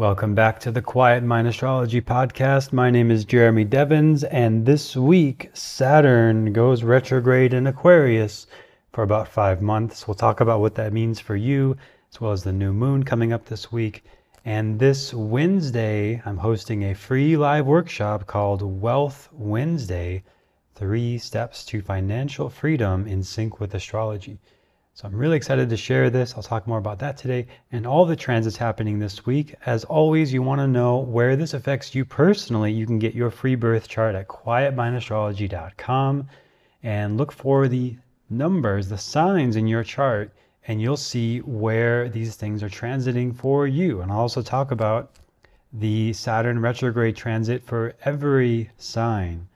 Welcome back to the Quiet Mind Astrology Podcast. My name is Jeremy Devins, and this week Saturn goes retrograde in Aquarius for about five months. We'll talk about what that means for you, as well as the new moon coming up this week. And this Wednesday, I'm hosting a free live workshop called Wealth Wednesday Three Steps to Financial Freedom in Sync with Astrology. So I'm really excited to share this. I'll talk more about that today and all the transits happening this week. As always, you want to know where this affects you personally. You can get your free birth chart at quietmindastrology.com and look for the numbers, the signs in your chart, and you'll see where these things are transiting for you. And I'll also talk about the Saturn retrograde transit for every sign.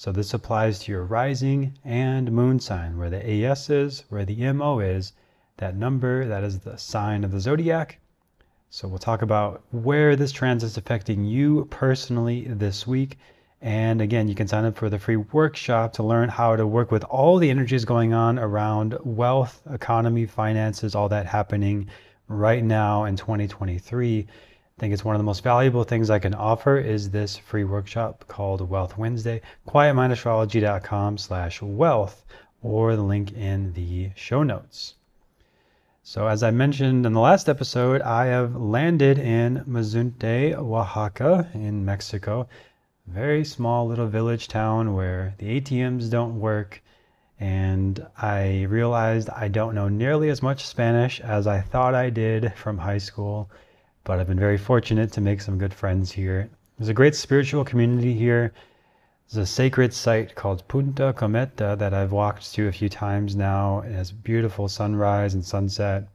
So this applies to your rising and moon sign, where the AS is, where the MO is, that number, that is the sign of the zodiac. So we'll talk about where this transit is affecting you personally this week. And again, you can sign up for the free workshop to learn how to work with all the energies going on around wealth, economy, finances, all that happening right now in 2023 I think it's one of the most valuable things I can offer is this free workshop called Wealth Wednesday, quietmindastrology.com slash wealth, or the link in the show notes. So as I mentioned in the last episode, I have landed in Mazunte, Oaxaca in Mexico. Very small little village town where the ATMs don't work. And I realized I don't know nearly as much Spanish as I thought I did from high school but I've been very fortunate to make some good friends here. There's a great spiritual community here. There's a sacred site called Punta Cometa that I've walked to a few times now. It has beautiful sunrise and sunset.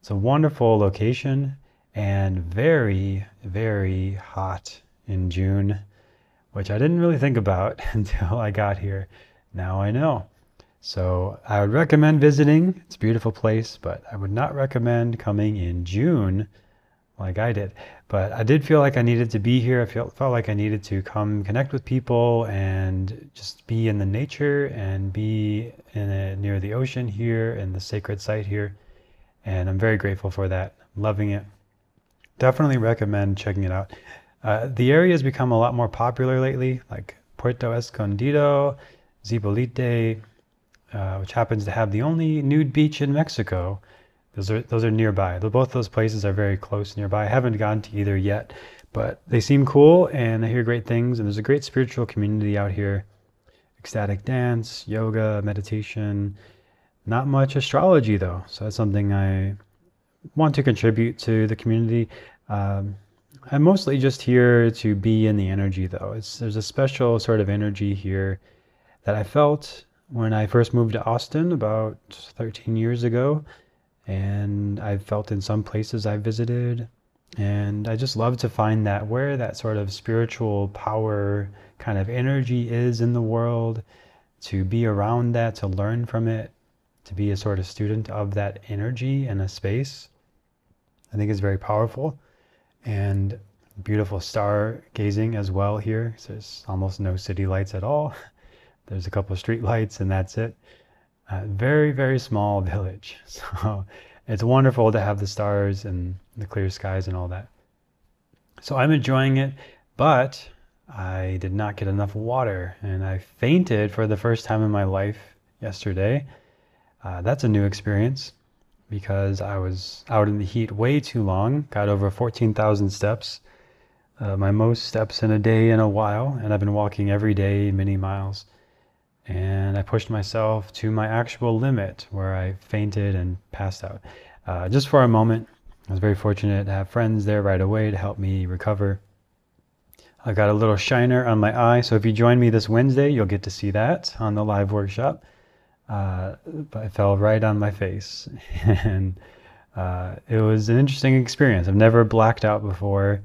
It's a wonderful location and very, very hot in June, which I didn't really think about until I got here. Now I know. So I would recommend visiting. It's a beautiful place, but I would not recommend coming in June like I did. But I did feel like I needed to be here. I felt, felt like I needed to come connect with people and just be in the nature and be in a, near the ocean here in the sacred site here. And I'm very grateful for that. loving it. Definitely recommend checking it out. Uh, the area has become a lot more popular lately, like Puerto Escondido, Zipolite, uh, which happens to have the only nude beach in Mexico. Those are those are nearby. Both those places are very close nearby. I haven't gone to either yet, but they seem cool and I hear great things. And there's a great spiritual community out here. Ecstatic dance, yoga, meditation. Not much astrology though, so that's something I want to contribute to the community. Um, I'm mostly just here to be in the energy though. It's there's a special sort of energy here that I felt when I first moved to Austin about 13 years ago and I've felt in some places I visited. And I just love to find that where that sort of spiritual power kind of energy is in the world, to be around that, to learn from it, to be a sort of student of that energy in a space, I think is very powerful. And beautiful star gazing as well here. So there's almost no city lights at all. There's a couple of street lights and that's it a very, very small village. So it's wonderful to have the stars and the clear skies and all that. So I'm enjoying it, but I did not get enough water and I fainted for the first time in my life yesterday. Uh, that's a new experience because I was out in the heat way too long, got over 14,000 steps, uh, my most steps in a day in a while, and I've been walking every day many miles and I pushed myself to my actual limit where I fainted and passed out. Uh, just for a moment, I was very fortunate to have friends there right away to help me recover. I got a little shiner on my eye, so if you join me this Wednesday, you'll get to see that on the live workshop. Uh, but I fell right on my face, and uh, it was an interesting experience. I've never blacked out before,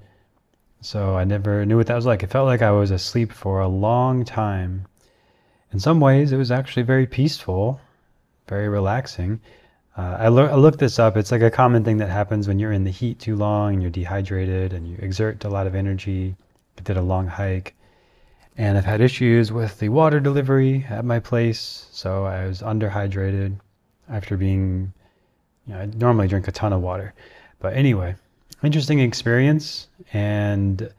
so I never knew what that was like. It felt like I was asleep for a long time in some ways, it was actually very peaceful, very relaxing. Uh, I, I, looked this up. It's like a common thing that happens when you're in the heat too long and you're dehydrated and you exert a lot of energy. I did a long hike. And I've had issues with the water delivery at my place. So I was underhydrated after being, you know, I normally drink a ton of water. But anyway, interesting experience and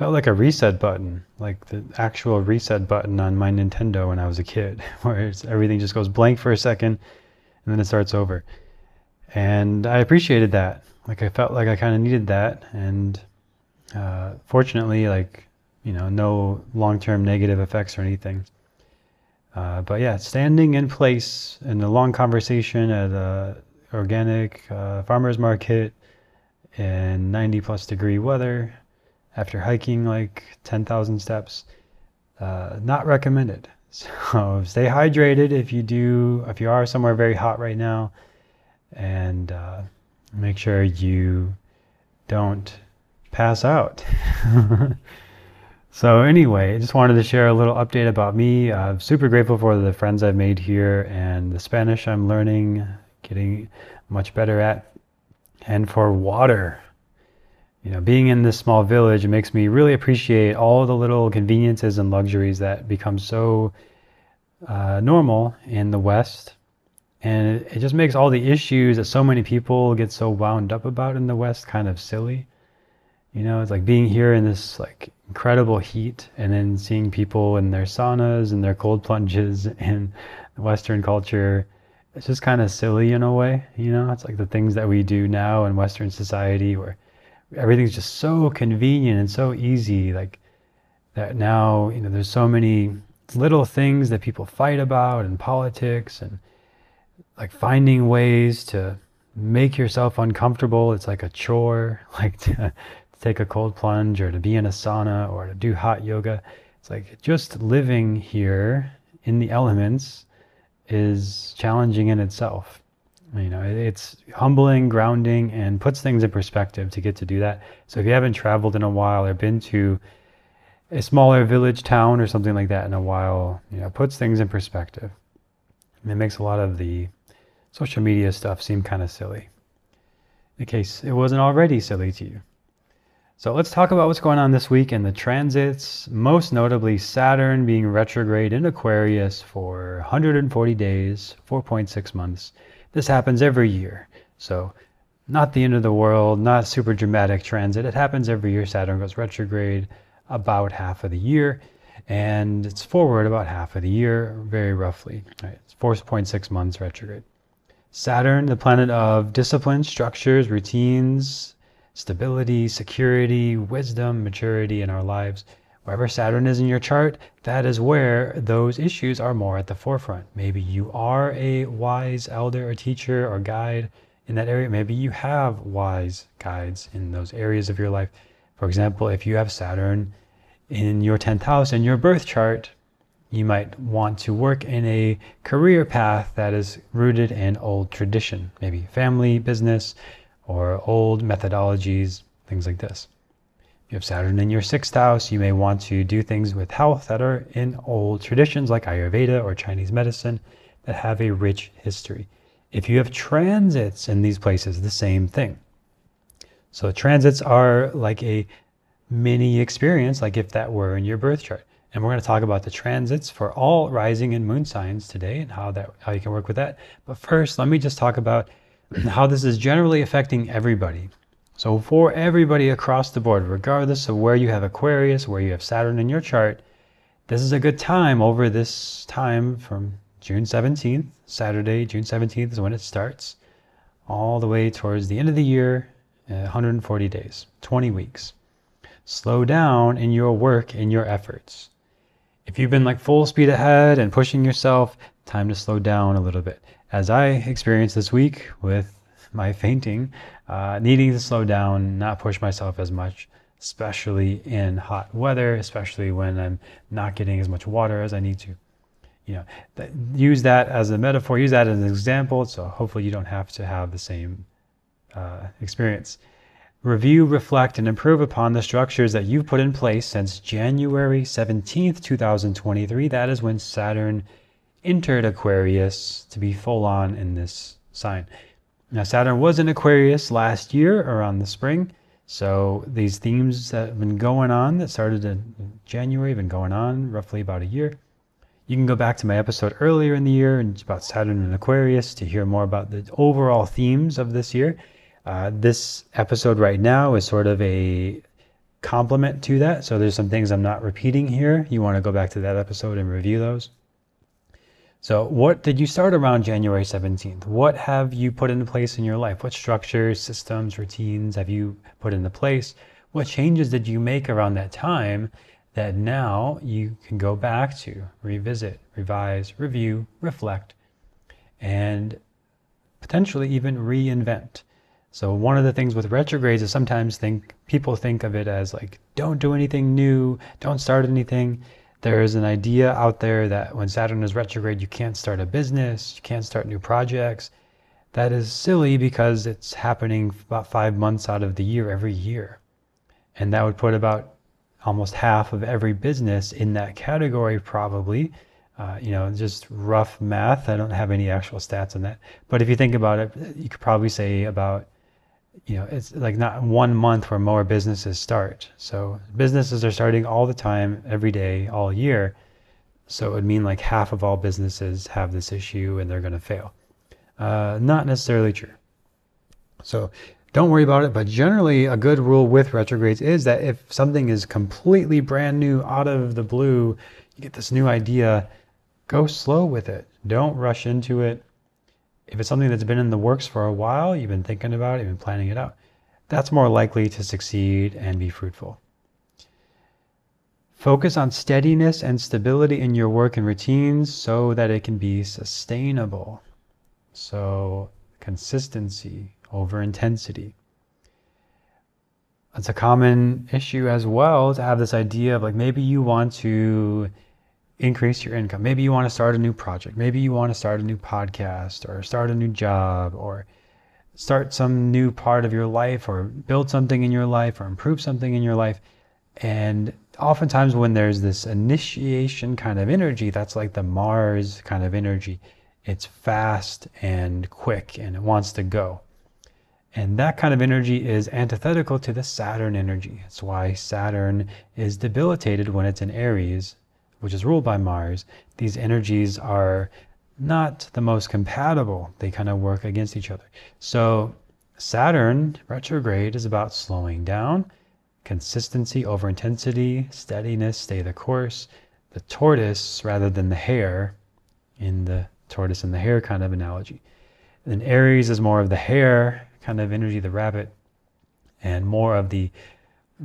felt like a reset button, like the actual reset button on my Nintendo when I was a kid, where everything just goes blank for a second and then it starts over. And I appreciated that. Like I felt like I kind of needed that, and uh, fortunately, like you know, no long-term negative effects or anything. Uh, but yeah, standing in place in a long conversation at a organic uh, farmers market in 90 plus degree weather after hiking like 10,000 steps. Uh, not recommended. So stay hydrated if you do, if you are somewhere very hot right now, and uh, make sure you don't pass out. so anyway, I just wanted to share a little update about me. I'm super grateful for the friends I've made here and the Spanish I'm learning, getting much better at, and for water you know, being in this small village, makes me really appreciate all the little conveniences and luxuries that become so uh, normal in the West. And it, just makes all the issues that so many people get so wound up about in the West kind of silly. You know, it's like being here in this like incredible heat and then seeing people in their saunas and their cold plunges in Western culture. It's just kind of silly in a way, you know? It's like the things that we do now in Western society where everything's just so convenient and so easy like that now you know there's so many little things that people fight about in politics and like finding ways to make yourself uncomfortable. It's like a chore like to, to take a cold plunge or to be in a sauna or to do hot yoga. It's like just living here in the elements is challenging in itself you know, it's humbling, grounding, and puts things in perspective to get to do that. So if you haven't traveled in a while or been to a smaller village town or something like that in a while, you know, puts things in perspective. And it makes a lot of the social media stuff seem kind of silly. In case it wasn't already silly to you. So let's talk about what's going on this week in the transits, most notably Saturn being retrograde in Aquarius for 140 days, 4.6 months. This happens every year. So, not the end of the world, not super dramatic transit. It happens every year. Saturn goes retrograde about half of the year, and it's forward about half of the year, very roughly. Right? It's 4.6 months retrograde. Saturn, the planet of discipline, structures, routines, stability, security, wisdom, maturity in our lives. Wherever Saturn is in your chart, that is where those issues are more at the forefront. Maybe you are a wise elder or teacher or guide in that area. Maybe you have wise guides in those areas of your life. For example, if you have Saturn in your 10th house in your birth chart, you might want to work in a career path that is rooted in old tradition, maybe family, business, or old methodologies, things like this you have Saturn in your sixth house, you may want to do things with health that are in old traditions like Ayurveda or Chinese medicine that have a rich history. If you have transits in these places, the same thing. So transits are like a mini experience, like if that were in your birth chart. And we're going to talk about the transits for all rising and moon signs today and how that how you can work with that. But first, let me just talk about how this is generally affecting everybody. So for everybody across the board, regardless of where you have Aquarius, where you have Saturn in your chart, this is a good time over this time from June 17th, Saturday, June 17th is when it starts, all the way towards the end of the year, uh, 140 days, 20 weeks. Slow down in your work, in your efforts. If you've been like full speed ahead and pushing yourself, time to slow down a little bit. As I experienced this week with my fainting, uh, needing to slow down, not push myself as much, especially in hot weather, especially when I'm not getting as much water as I need to. You know, th- use that as a metaphor, use that as an example. So hopefully you don't have to have the same uh, experience. Review, reflect, and improve upon the structures that you've put in place since January 17th, 2023. That is when Saturn entered Aquarius to be full on in this sign. Now, Saturn was in Aquarius last year around the spring. So these themes that have been going on that started in January been going on roughly about a year. You can go back to my episode earlier in the year and about Saturn and Aquarius to hear more about the overall themes of this year. Uh, this episode right now is sort of a complement to that. So there's some things I'm not repeating here. You want to go back to that episode and review those. So, what did you start around January 17th? What have you put into place in your life? What structures, systems, routines have you put into place? What changes did you make around that time that now you can go back to, revisit, revise, review, reflect, and potentially even reinvent? So one of the things with retrogrades is sometimes think people think of it as like don't do anything new, don't start anything there is an idea out there that when Saturn is retrograde, you can't start a business, you can't start new projects. That is silly because it's happening about five months out of the year every year. And that would put about almost half of every business in that category, probably. Uh, you know, just rough math. I don't have any actual stats on that. But if you think about it, you could probably say about you know, it's like not one month where more businesses start. So businesses are starting all the time, every day, all year. So it would mean like half of all businesses have this issue and they're going to fail. Uh, not necessarily true. So don't worry about it. But generally, a good rule with retrogrades is that if something is completely brand new, out of the blue, you get this new idea, go slow with it. Don't rush into it if it's something that's been in the works for a while, you've been thinking about it, you've been planning it out, that's more likely to succeed and be fruitful. Focus on steadiness and stability in your work and routines so that it can be sustainable. So, consistency over intensity. It's a common issue as well to have this idea of like maybe you want to increase your income. Maybe you want to start a new project. Maybe you want to start a new podcast or start a new job or start some new part of your life or build something in your life or improve something in your life. And oftentimes, when there's this initiation kind of energy, that's like the Mars kind of energy. It's fast and quick and it wants to go. And that kind of energy is antithetical to the Saturn energy. That's why Saturn is debilitated when it's in Aries which is ruled by Mars, these energies are not the most compatible. They kind of work against each other. So Saturn retrograde is about slowing down, consistency over intensity, steadiness, stay the course. The tortoise rather than the hare in the tortoise and the hare kind of analogy. And Aries is more of the hare kind of energy, the rabbit, and more of the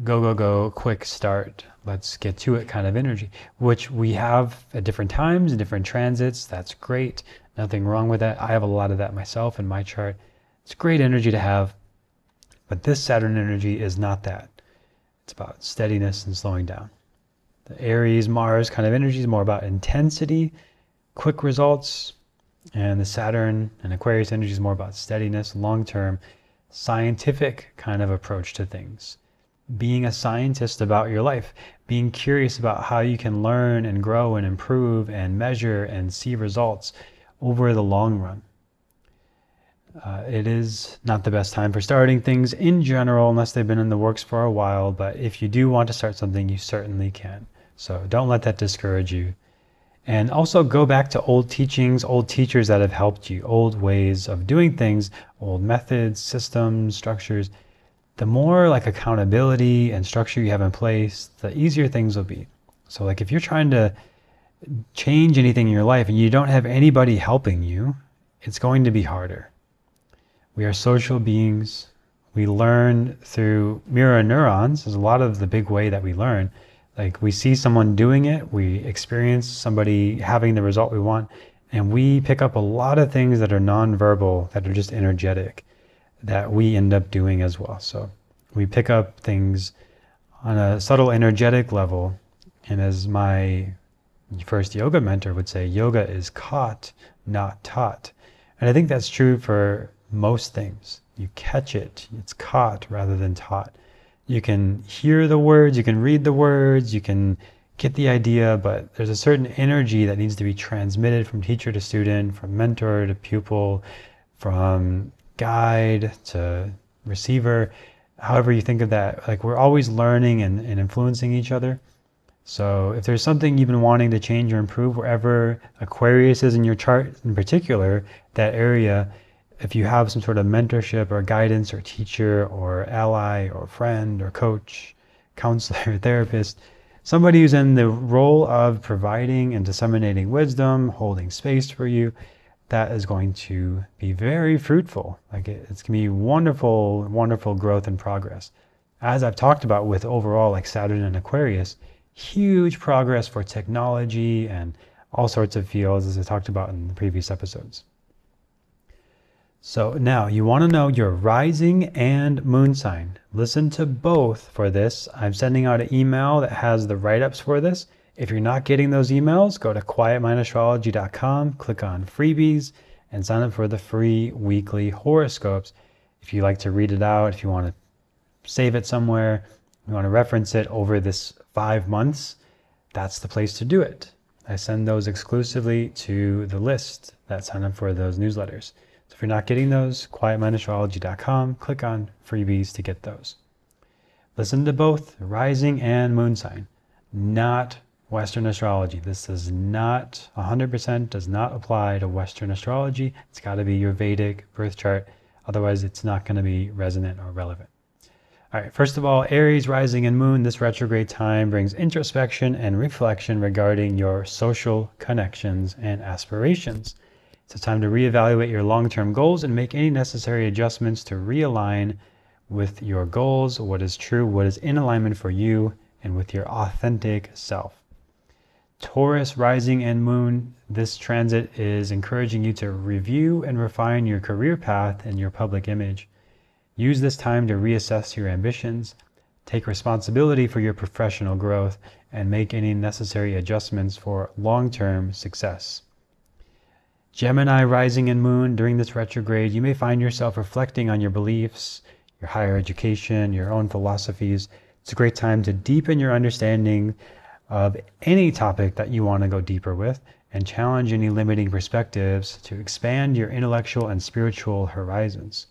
go, go, go, quick start, let's get to it kind of energy, which we have at different times and different transits. That's great. Nothing wrong with that. I have a lot of that myself in my chart. It's great energy to have. But this Saturn energy is not that. It's about steadiness and slowing down. The Aries, Mars kind of energy is more about intensity, quick results. And the Saturn and Aquarius energy is more about steadiness, long term, scientific kind of approach to things being a scientist about your life, being curious about how you can learn and grow and improve and measure and see results over the long run. Uh, it is not the best time for starting things in general unless they've been in the works for a while, but if you do want to start something, you certainly can. So don't let that discourage you. And also go back to old teachings, old teachers that have helped you, old ways of doing things, old methods, systems, structures the more like accountability and structure you have in place, the easier things will be. So like if you're trying to change anything in your life and you don't have anybody helping you, it's going to be harder. We are social beings. We learn through mirror neurons is a lot of the big way that we learn. Like we see someone doing it, we experience somebody having the result we want, and we pick up a lot of things that are nonverbal, that are just energetic that we end up doing as well. So we pick up things on a subtle energetic level. And as my first yoga mentor would say, yoga is caught, not taught. And I think that's true for most things. You catch it, it's caught rather than taught. You can hear the words, you can read the words, you can get the idea, but there's a certain energy that needs to be transmitted from teacher to student, from mentor to pupil, from guide to receiver, however you think of that. Like we're always learning and, and influencing each other. So if there's something you've been wanting to change or improve, wherever Aquarius is in your chart in particular, that area if you have some sort of mentorship or guidance or teacher or ally or friend or coach, counselor, therapist, somebody who's in the role of providing and disseminating wisdom, holding space for you, that is going to be very fruitful. Like it, it's going to be wonderful, wonderful growth and progress. As I've talked about with overall like Saturn and Aquarius, huge progress for technology and all sorts of fields as I talked about in the previous episodes. So now you want to know your rising and moon sign. Listen to both for this. I'm sending out an email that has the write ups for this. If you're not getting those emails, go to quietmindastrology.com, click on freebies, and sign up for the free weekly horoscopes. If you like to read it out, if you want to save it somewhere, you want to reference it over this five months, that's the place to do it. I send those exclusively to the list that sign up for those newsletters. So if you're not getting those, quietmindastrology.com, click on freebies to get those. Listen to both rising and moon sign, not Western astrology. This does not 100% does not apply to Western astrology. It's got to be your Vedic birth chart. Otherwise, it's not going to be resonant or relevant. All right, first of all, Aries rising and moon, this retrograde time brings introspection and reflection regarding your social connections and aspirations. It's a time to reevaluate your long term goals and make any necessary adjustments to realign with your goals, what is true, what is in alignment for you, and with your authentic self. Taurus rising and moon, this transit is encouraging you to review and refine your career path and your public image. Use this time to reassess your ambitions, take responsibility for your professional growth, and make any necessary adjustments for long term success. Gemini rising and moon during this retrograde, you may find yourself reflecting on your beliefs, your higher education, your own philosophies. It's a great time to deepen your understanding of any topic that you want to go deeper with and challenge any limiting perspectives to expand your intellectual and spiritual horizons.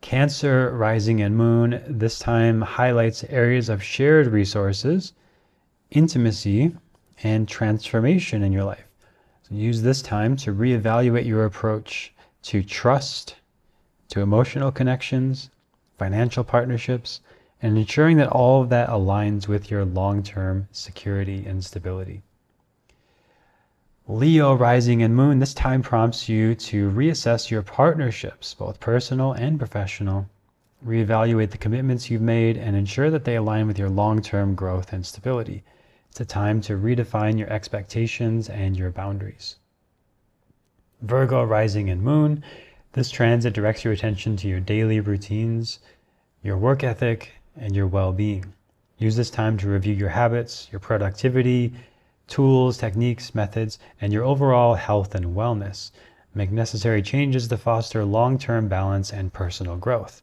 Cancer rising and moon this time highlights areas of shared resources, intimacy, and transformation in your life. So use this time to reevaluate your approach to trust, to emotional connections, financial partnerships, and ensuring that all of that aligns with your long term security and stability. Leo rising and moon, this time prompts you to reassess your partnerships, both personal and professional, reevaluate the commitments you've made, and ensure that they align with your long term growth and stability. It's a time to redefine your expectations and your boundaries. Virgo rising and moon, this transit directs your attention to your daily routines, your work ethic, and your well being. Use this time to review your habits, your productivity, tools, techniques, methods, and your overall health and wellness. Make necessary changes to foster long term balance and personal growth.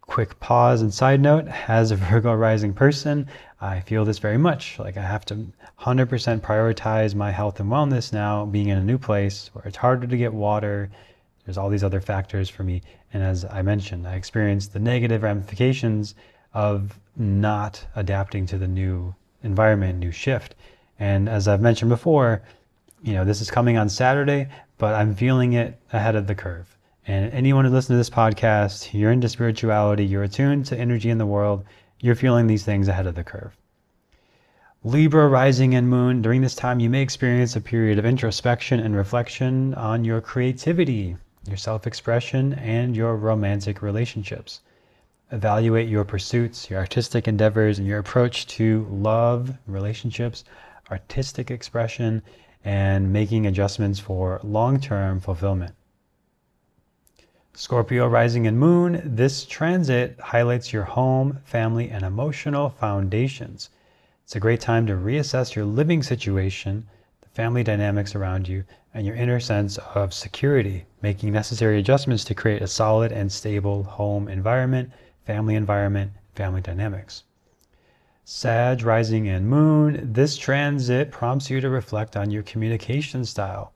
Quick pause and side note as a Virgo rising person, I feel this very much. Like I have to 100% prioritize my health and wellness now, being in a new place where it's harder to get water. There's all these other factors for me. And as I mentioned, I experienced the negative ramifications of not adapting to the new environment, new shift. And as I've mentioned before, you know, this is coming on Saturday, but I'm feeling it ahead of the curve. And anyone who listens to this podcast, you're into spirituality, you're attuned to energy in the world, you're feeling these things ahead of the curve. Libra rising and moon, during this time, you may experience a period of introspection and reflection on your creativity, your self expression, and your romantic relationships. Evaluate your pursuits, your artistic endeavors, and your approach to love, relationships, artistic expression, and making adjustments for long term fulfillment. Scorpio rising and moon, this transit highlights your home, family, and emotional foundations. It's a great time to reassess your living situation, the family dynamics around you, and your inner sense of security, making necessary adjustments to create a solid and stable home environment, family environment, family dynamics. Sag rising and moon, this transit prompts you to reflect on your communication style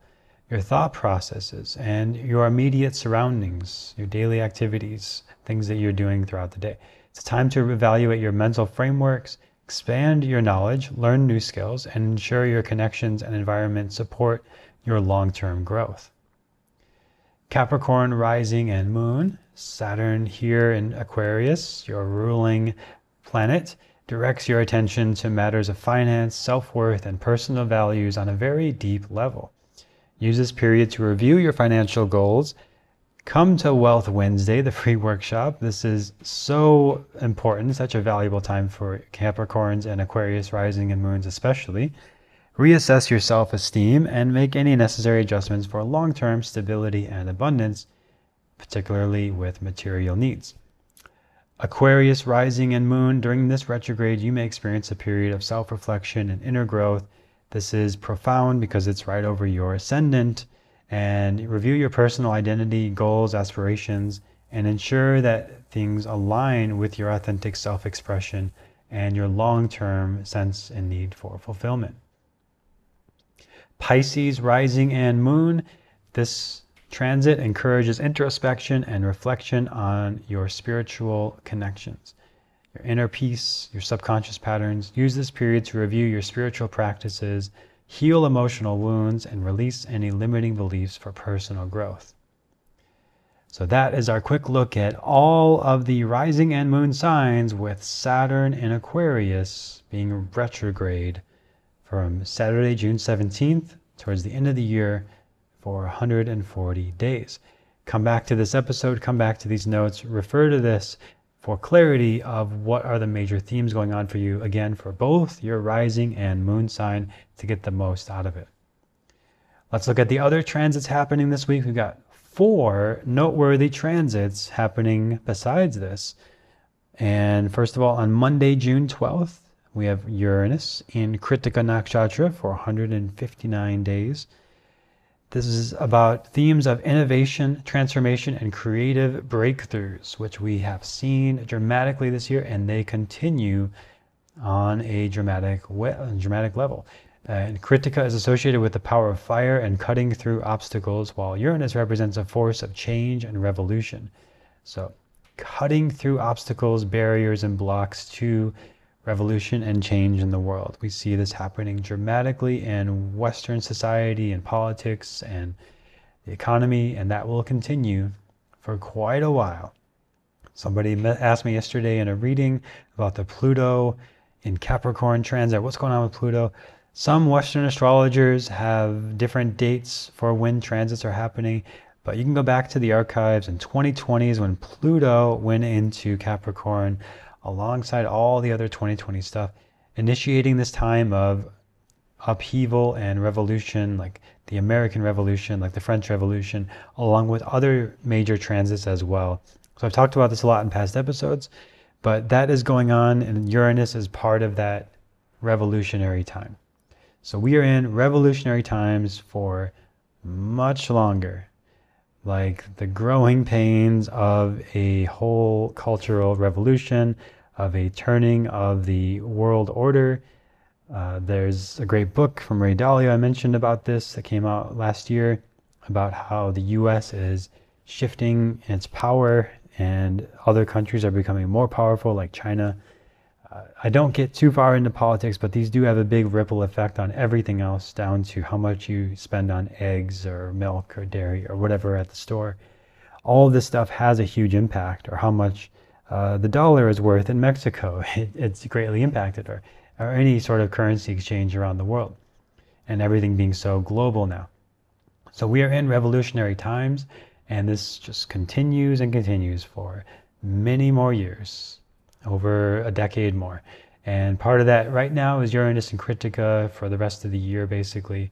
your thought processes and your immediate surroundings, your daily activities, things that you're doing throughout the day. It's time to evaluate your mental frameworks, expand your knowledge, learn new skills, and ensure your connections and environment support your long term growth. Capricorn rising and moon, Saturn here in Aquarius, your ruling planet, directs your attention to matters of finance, self worth, and personal values on a very deep level. Use this period to review your financial goals. Come to Wealth Wednesday, the free workshop. This is so important, such a valuable time for Capricorns and Aquarius rising and moons, especially. Reassess your self esteem and make any necessary adjustments for long term stability and abundance, particularly with material needs. Aquarius rising and moon, during this retrograde, you may experience a period of self reflection and inner growth. This is profound because it's right over your ascendant. And review your personal identity, goals, aspirations, and ensure that things align with your authentic self expression and your long term sense and need for fulfillment. Pisces rising and moon. This transit encourages introspection and reflection on your spiritual connections, your inner peace, your subconscious patterns. Use this period to review your spiritual practices, heal emotional wounds, and release any limiting beliefs for personal growth. So, that is our quick look at all of the rising and moon signs with Saturn in Aquarius being retrograde from Saturday, June 17th towards the end of the year for 140 days. Come back to this episode, come back to these notes, refer to this for clarity of what are the major themes going on for you, again, for both your rising and moon sign to get the most out of it. Let's look at the other transits happening this week. We've got four noteworthy transits happening besides this. And first of all, on Monday, June 12th, we have Uranus in Krittika Nakshatra for 159 days. This is about themes of innovation, transformation, and creative breakthroughs, which we have seen dramatically this year, and they continue on a dramatic, dramatic level. Uh, and Krittika is associated with the power of fire and cutting through obstacles, while Uranus represents a force of change and revolution. So, cutting through obstacles, barriers, and blocks to revolution and change in the world. We see this happening dramatically in Western society and politics and the economy, and that will continue for quite a while. Somebody asked me yesterday in a reading about the Pluto in Capricorn transit. What's going on with Pluto? Some Western astrologers have different dates for when transits are happening, but you can go back to the archives in 2020s when Pluto went into Capricorn alongside all the other 2020 stuff, initiating this time of upheaval and revolution, like the American Revolution, like the French Revolution, along with other major transits as well. So I've talked about this a lot in past episodes, but that is going on, and Uranus is part of that revolutionary time. So we are in revolutionary times for much longer like the growing pains of a whole cultural revolution, of a turning of the world order. Uh, there's a great book from Ray Dalio I mentioned about this that came out last year about how the US is shifting its power and other countries are becoming more powerful, like China. I don't get too far into politics, but these do have a big ripple effect on everything else, down to how much you spend on eggs or milk or dairy or whatever at the store. All this stuff has a huge impact, or how much uh, the dollar is worth in Mexico. It, it's greatly impacted, or, or any sort of currency exchange around the world, and everything being so global now. So we are in revolutionary times, and this just continues and continues for many more years over a decade more. And part of that right now is Uranus and Krittika for the rest of the year, basically.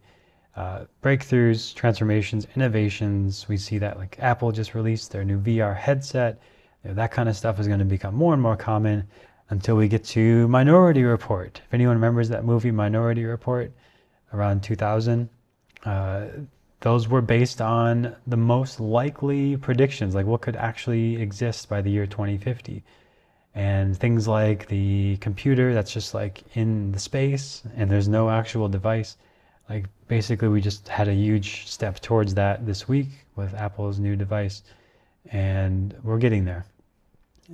Uh, breakthroughs, transformations, innovations. We see that like Apple just released their new VR headset. You know, that kind of stuff is going to become more and more common until we get to Minority Report. If anyone remembers that movie Minority Report around 2000, uh, those were based on the most likely predictions, like what could actually exist by the year 2050 and things like the computer that's just like in the space and there's no actual device. Like basically we just had a huge step towards that this week with apple's new device and we're getting there.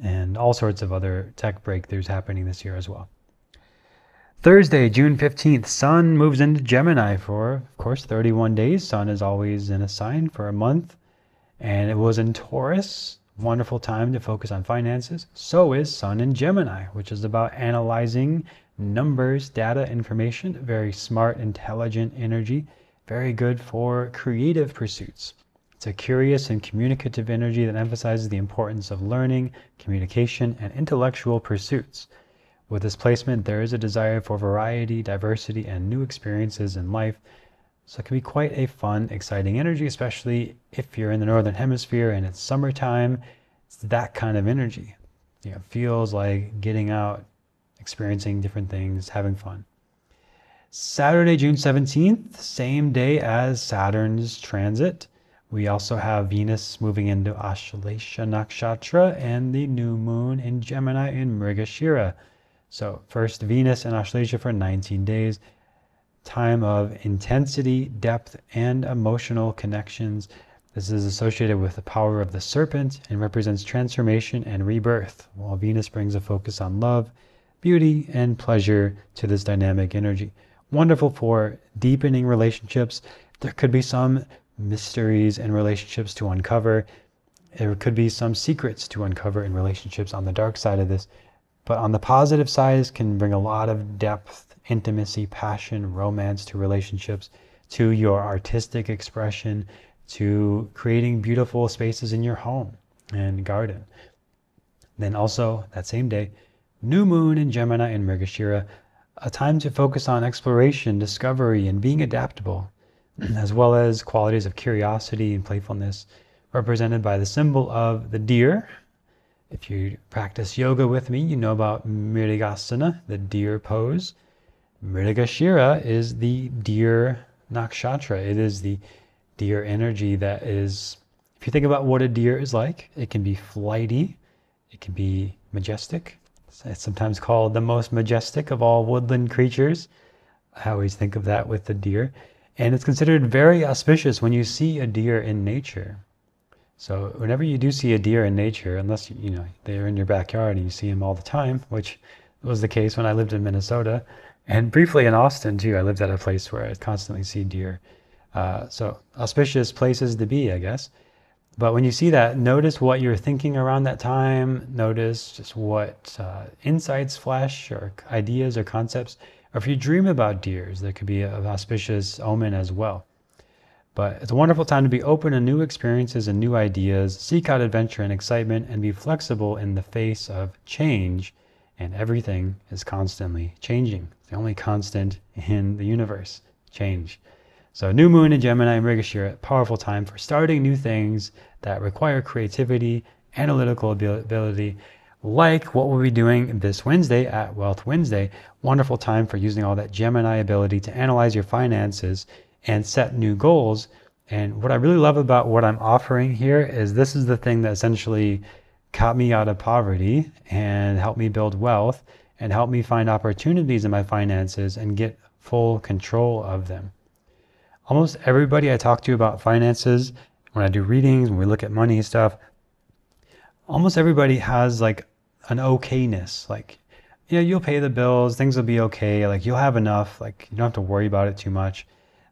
And all sorts of other tech breakthroughs happening this year as well. Thursday june 15th sun moves into gemini for of course 31 days. Sun is always in a sign for a month. And it was in Taurus, wonderful time to focus on finances. So is Sun in Gemini, which is about analyzing numbers, data, information. Very smart, intelligent energy. Very good for creative pursuits. It's a curious and communicative energy that emphasizes the importance of learning, communication, and intellectual pursuits. With this placement, there is a desire for variety, diversity, and new experiences in life. So it can be quite a fun, exciting energy, especially if you're in the Northern Hemisphere and it's summertime. It's that kind of energy. You know, it feels like getting out, experiencing different things, having fun. Saturday, June 17th, same day as Saturn's transit. We also have Venus moving into Ashlesha Nakshatra and the new moon in Gemini in Mrigashira. So, first Venus in Ashlesha for 19 days, time of intensity, depth, and emotional connections. This is associated with the power of the serpent and represents transformation and rebirth, while Venus brings a focus on love, beauty, and pleasure to this dynamic energy. Wonderful for deepening relationships. There could be some mysteries in relationships to uncover. There could be some secrets to uncover in relationships on the dark side of this. But on the positive side, can bring a lot of depth, intimacy, passion, romance to relationships, to your artistic expression, to creating beautiful spaces in your home and garden. Then also that same day, new moon in Gemini and Mrigashira, a time to focus on exploration, discovery, and being adaptable, as well as qualities of curiosity and playfulness, represented by the symbol of the deer, if you practice yoga with me, you know about Mrigasana, the deer pose. Mrigashira is the deer nakshatra. It is the deer energy that is, if you think about what a deer is like, it can be flighty, it can be majestic. It's sometimes called the most majestic of all woodland creatures. I always think of that with the deer. And it's considered very auspicious when you see a deer in nature. So whenever you do see a deer in nature, unless you know they're in your backyard and you see them all the time, which was the case when I lived in Minnesota, and briefly in Austin too. I lived at a place where I constantly see deer. Uh, so auspicious places to be, I guess. But when you see that, notice what you're thinking around that time. Notice just what uh, insights flash or ideas or concepts. Or if you dream about deers, there could be an auspicious omen as well. But it's a wonderful time to be open to new experiences and new ideas, seek out adventure and excitement, and be flexible in the face of change. And everything is constantly changing. It's the only constant in the universe change. So, new moon in Gemini and Mrigashira, powerful time for starting new things that require creativity, analytical ability, like what we'll be doing this Wednesday at Wealth Wednesday. Wonderful time for using all that Gemini ability to analyze your finances and set new goals. And what I really love about what I'm offering here is this is the thing that essentially got me out of poverty and helped me build wealth and help me find opportunities in my finances and get full control of them. Almost everybody I talk to about finances, when I do readings, when we look at money stuff, almost everybody has like an okayness. Like, you know, you'll pay the bills, things will be okay, like you'll have enough, like you don't have to worry about it too much.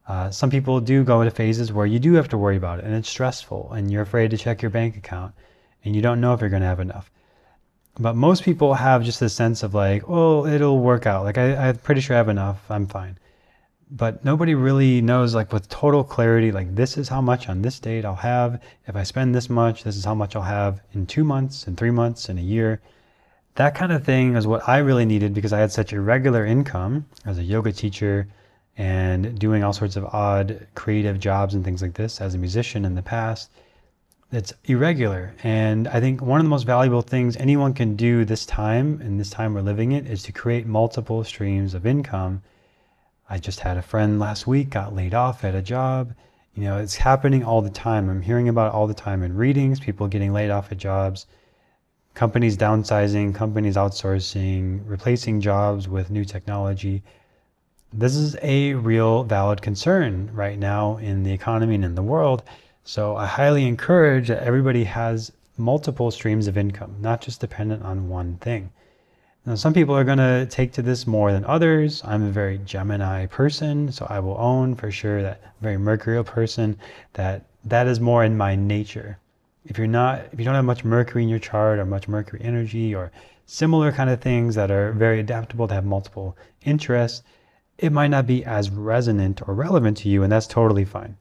Uh, some people do go into phases where you do have to worry about it and it's stressful and you're afraid to check your bank account and you don't know if you're going to have enough. But most people have just this sense of like, oh, it'll work out. Like, I, I'm pretty sure I have enough. I'm fine. But nobody really knows, like, with total clarity, like, this is how much on this date I'll have. If I spend this much, this is how much I'll have in two months, in three months, in a year. That kind of thing is what I really needed because I had such irregular income as a yoga teacher and doing all sorts of odd creative jobs and things like this as a musician in the past. It's irregular. And I think one of the most valuable things anyone can do this time, and this time we're living it, is to create multiple streams of income. I just had a friend last week got laid off at a job. You know, it's happening all the time. I'm hearing about it all the time in readings, people getting laid off at jobs, companies downsizing, companies outsourcing, replacing jobs with new technology this is a real valid concern right now in the economy and in the world. So I highly encourage that everybody has multiple streams of income, not just dependent on one thing. Now, some people are going to take to this more than others. I'm a very Gemini person, so I will own for sure that very Mercurial person that that is more in my nature. If you're not, if you don't have much Mercury in your chart or much Mercury energy or similar kind of things that are very adaptable to have multiple interests, it might not be as resonant or relevant to you, and that's totally fine.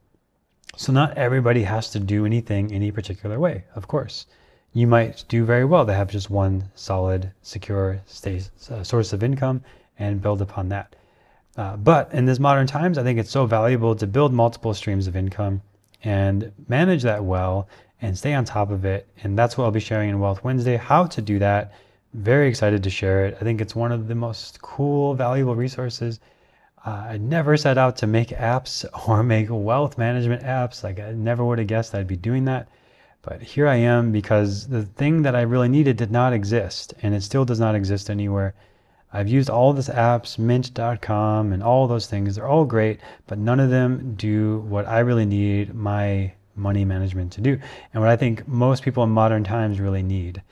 So, not everybody has to do anything any particular way, of course. You might do very well to have just one solid, secure uh, source of income and build upon that. Uh, but in this modern times, I think it's so valuable to build multiple streams of income and manage that well and stay on top of it. And that's what I'll be sharing in Wealth Wednesday how to do that. Very excited to share it. I think it's one of the most cool, valuable resources uh, I never set out to make apps or make wealth management apps. Like I never would have guessed I'd be doing that. But here I am because the thing that I really needed did not exist and it still does not exist anywhere. I've used all these apps, mint.com and all those things. They're all great, but none of them do what I really need my money management to do. And what I think most people in modern times really need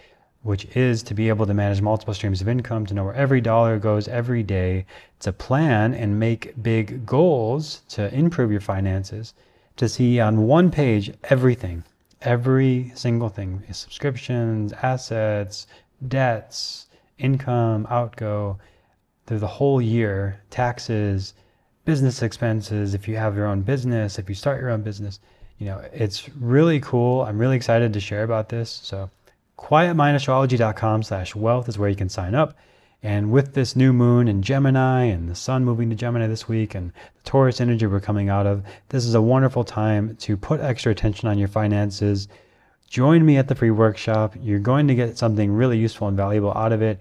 which is to be able to manage multiple streams of income, to know where every dollar goes every day, to plan and make big goals to improve your finances, to see on one page everything, every single thing subscriptions, assets, debts, income, outgo through the whole year, taxes, business expenses, if you have your own business, if you start your own business. You know, it's really cool. I'm really excited to share about this. So quietmindastrology.com slash wealth is where you can sign up. And with this new moon in Gemini and the sun moving to Gemini this week and the Taurus energy we're coming out of, this is a wonderful time to put extra attention on your finances. Join me at the free workshop. You're going to get something really useful and valuable out of it.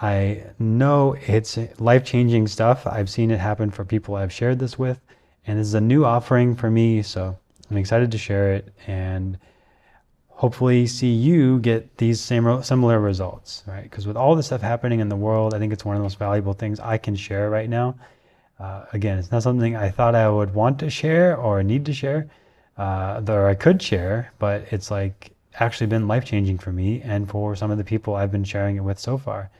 I know it's life changing stuff. I've seen it happen for people I've shared this with. And this is a new offering for me. So I'm excited to share it. And hopefully see you get these same similar results, right? Because with all the stuff happening in the world, I think it's one of the most valuable things I can share right now. Uh, again, it's not something I thought I would want to share or need to share, uh, or I could share, but it's like actually been life changing for me and for some of the people I've been sharing it with so far.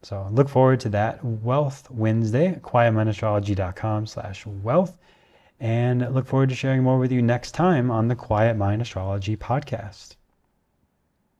So look forward to that Wealth Wednesday, quietmindastrology.com slash wealth. And look forward to sharing more with you next time on the Quiet Mind Astrology podcast.